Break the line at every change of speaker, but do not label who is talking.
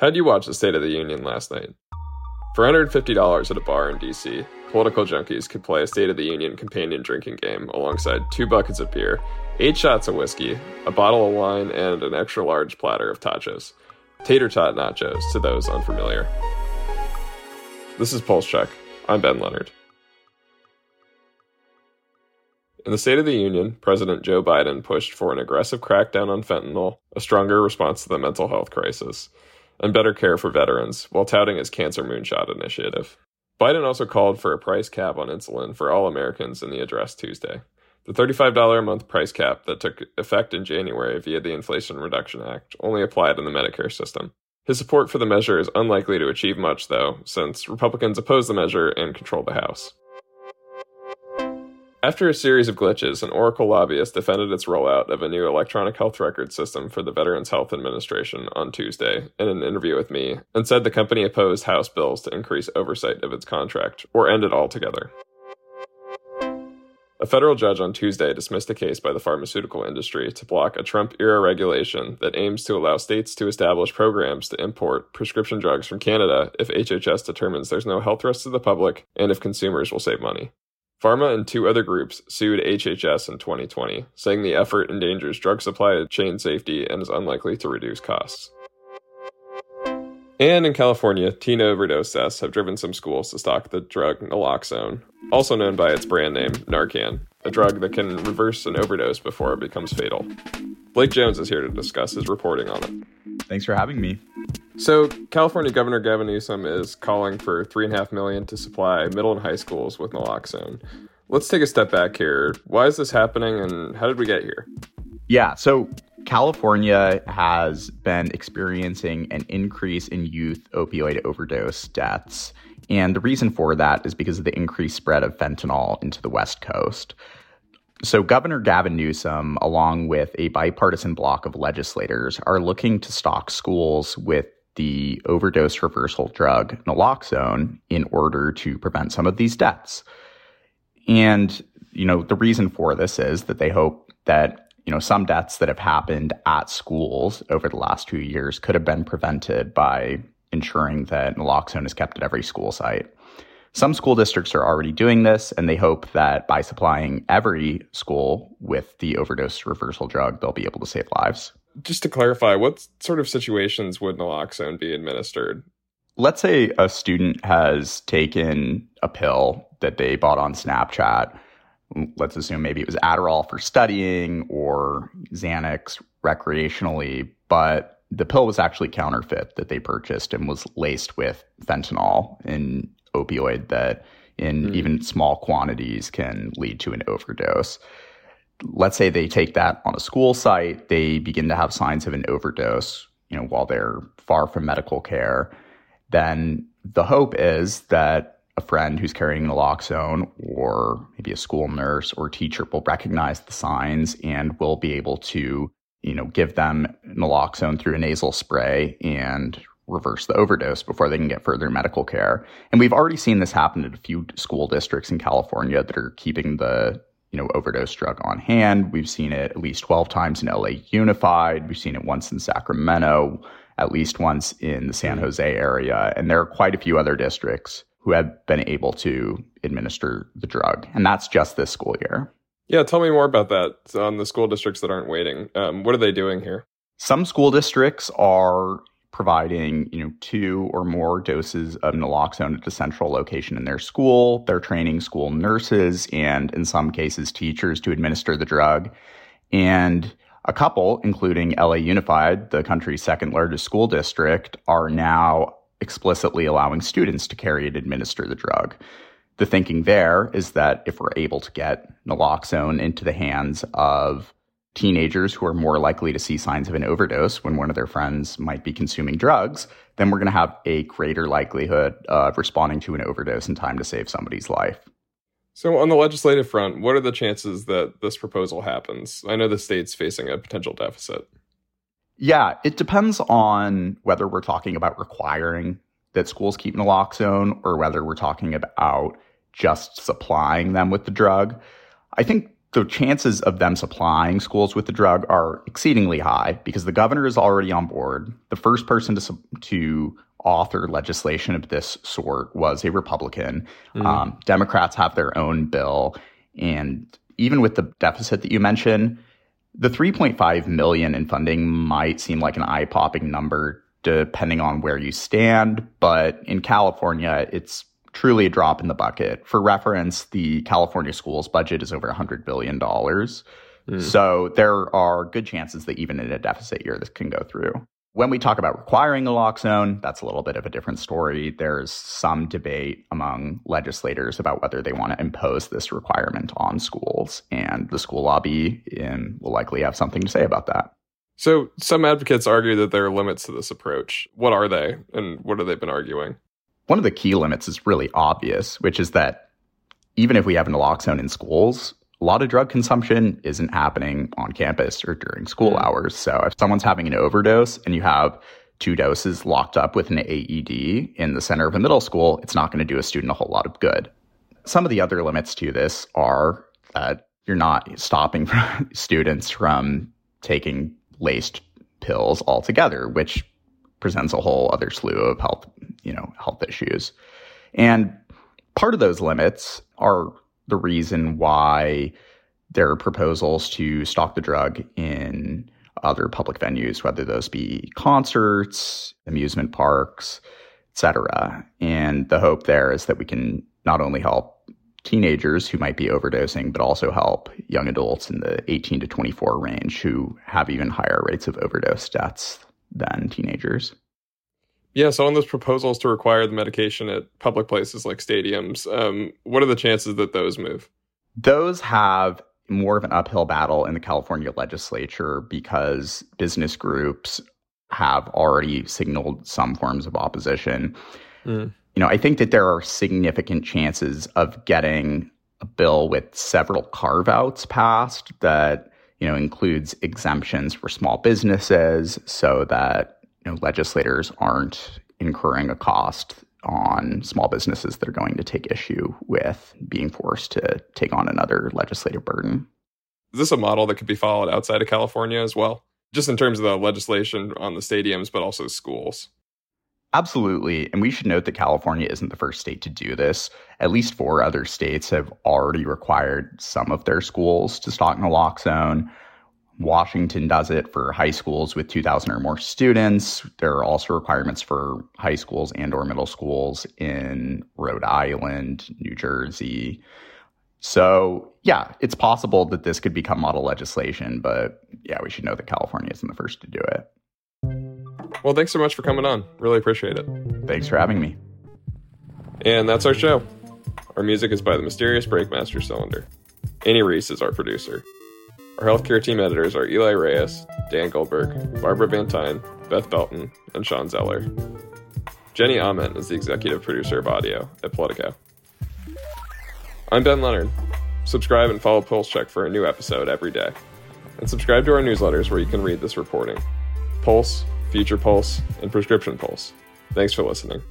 How'd you watch the State of the Union last night? For $150 at a bar in DC, political junkies could play a State of the Union companion drinking game alongside two buckets of beer, eight shots of whiskey, a bottle of wine, and an extra large platter of tachos. Tater tot nachos to those unfamiliar. This is Pulse Check. I'm Ben Leonard. In the State of the Union, President Joe Biden pushed for an aggressive crackdown on fentanyl, a stronger response to the mental health crisis and better care for veterans while touting his Cancer Moonshot initiative. Biden also called for a price cap on insulin for all Americans in the address Tuesday. The $35 a month price cap that took effect in January via the Inflation Reduction Act only applied in the Medicare system. His support for the measure is unlikely to achieve much, though, since Republicans oppose the measure and control the House. After a series of glitches, an Oracle lobbyist defended its rollout of a new electronic health record system for the Veterans Health Administration on Tuesday in an interview with me and said the company opposed House bills to increase oversight of its contract or end it altogether. A federal judge on Tuesday dismissed a case by the pharmaceutical industry to block a Trump era regulation that aims to allow states to establish programs to import prescription drugs from Canada if HHS determines there's no health risk to the public and if consumers will save money. Pharma and two other groups sued HHS in 2020, saying the effort endangers drug supply chain safety and is unlikely to reduce costs. And in California, teen overdose deaths have driven some schools to stock the drug naloxone, also known by its brand name, Narcan, a drug that can reverse an overdose before it becomes fatal. Blake Jones is here to discuss his reporting on it.
Thanks for having me.
So, California Governor Gavin Newsom is calling for three and a half million to supply middle and high schools with naloxone. Let's take a step back here. Why is this happening, and how did we get here?
Yeah, so California has been experiencing an increase in youth opioid overdose deaths. And the reason for that is because of the increased spread of fentanyl into the West Coast. So, Governor Gavin Newsom, along with a bipartisan bloc of legislators, are looking to stock schools with the overdose reversal drug naloxone in order to prevent some of these deaths. And, you know, the reason for this is that they hope that, you know, some deaths that have happened at schools over the last few years could have been prevented by ensuring that naloxone is kept at every school site. Some school districts are already doing this, and they hope that by supplying every school with the overdose reversal drug, they'll be able to save lives
just to clarify, what sort of situations would naloxone be administered?
Let's say a student has taken a pill that they bought on Snapchat. Let's assume maybe it was Adderall for studying or Xanax recreationally, but the pill was actually counterfeit that they purchased and was laced with fentanyl, an opioid that in mm. even small quantities can lead to an overdose let's say they take that on a school site, they begin to have signs of an overdose, you know, while they're far from medical care, then the hope is that a friend who's carrying naloxone or maybe a school nurse or teacher will recognize the signs and will be able to, you know, give them naloxone through a nasal spray and reverse the overdose before they can get further medical care. And we've already seen this happen at a few school districts in California that are keeping the you know, overdose drug on hand. We've seen it at least 12 times in LA Unified. We've seen it once in Sacramento, at least once in the San Jose area. And there are quite a few other districts who have been able to administer the drug. And that's just this school year.
Yeah, tell me more about that on the school districts that aren't waiting. Um, what are they doing here?
Some school districts are providing you know two or more doses of naloxone at a central location in their school. They're training school nurses and in some cases teachers to administer the drug. And a couple including LA Unified the country's second largest school district are now explicitly allowing students to carry and administer the drug. The thinking there is that if we're able to get naloxone into the hands of teenagers who are more likely to see signs of an overdose when one of their friends might be consuming drugs, then we're going to have a greater likelihood of responding to an overdose in time to save somebody's life.
So, on the legislative front, what are the chances that this proposal happens? I know the state's facing a potential deficit.
Yeah, it depends on whether we're talking about requiring that schools keep naloxone or whether we're talking about just supplying them with the drug. I think the chances of them supplying schools with the drug are exceedingly high because the governor is already on board. The first person to, to author legislation of this sort was a Republican. Mm. Um, Democrats have their own bill. And even with the deficit that you mentioned, the 3.5 million in funding might seem like an eye-popping number depending on where you stand, but in California, it's truly a drop in the bucket. For reference, the California schools budget is over $100 billion. Mm. So there are good chances that even in a deficit year, this can go through. When we talk about requiring a naloxone, that's a little bit of a different story. There's some debate among legislators about whether they want to impose this requirement on schools, and the school lobby in, will likely have something to say about that.
So, some advocates argue that there are limits to this approach. What are they, and what have they been arguing?
One of the key limits is really obvious, which is that even if we have naloxone in schools, a lot of drug consumption isn't happening on campus or during school mm. hours. So if someone's having an overdose and you have two doses locked up with an AED in the center of a middle school, it's not going to do a student a whole lot of good. Some of the other limits to this are that you're not stopping students from taking laced pills altogether, which presents a whole other slew of health, you know, health issues. And part of those limits are the reason why there are proposals to stock the drug in other public venues, whether those be concerts, amusement parks, etc. And the hope there is that we can not only help teenagers who might be overdosing, but also help young adults in the 18 to 24 range who have even higher rates of overdose deaths than teenagers.
Yeah, so on those proposals to require the medication at public places like stadiums, um, what are the chances that those move?
Those have more of an uphill battle in the California legislature because business groups have already signaled some forms of opposition. Mm. You know, I think that there are significant chances of getting a bill with several carve outs passed that, you know, includes exemptions for small businesses so that you know, legislators aren't incurring a cost on small businesses that are going to take issue with being forced to take on another legislative burden.
Is this a model that could be followed outside of California as well? Just in terms of the legislation on the stadiums, but also schools?
Absolutely. And we should note that California isn't the first state to do this. At least four other states have already required some of their schools to stock naloxone. Washington does it for high schools with 2000 or more students. There are also requirements for high schools and or middle schools in Rhode Island, New Jersey. So, yeah, it's possible that this could become model legislation, but yeah, we should know that California isn't the first to do it.
Well, thanks so much for coming on. Really appreciate it.
Thanks for having me.
And that's our show. Our music is by the mysterious Breakmaster Cylinder. Annie Rees is our producer. Our healthcare team editors are Eli Reyes, Dan Goldberg, Barbara Van Beth Belton, and Shawn Zeller. Jenny Ament is the executive producer of audio at Politico. I'm Ben Leonard. Subscribe and follow Pulse Check for a new episode every day. And subscribe to our newsletters where you can read this reporting Pulse, Future Pulse, and Prescription Pulse. Thanks for listening.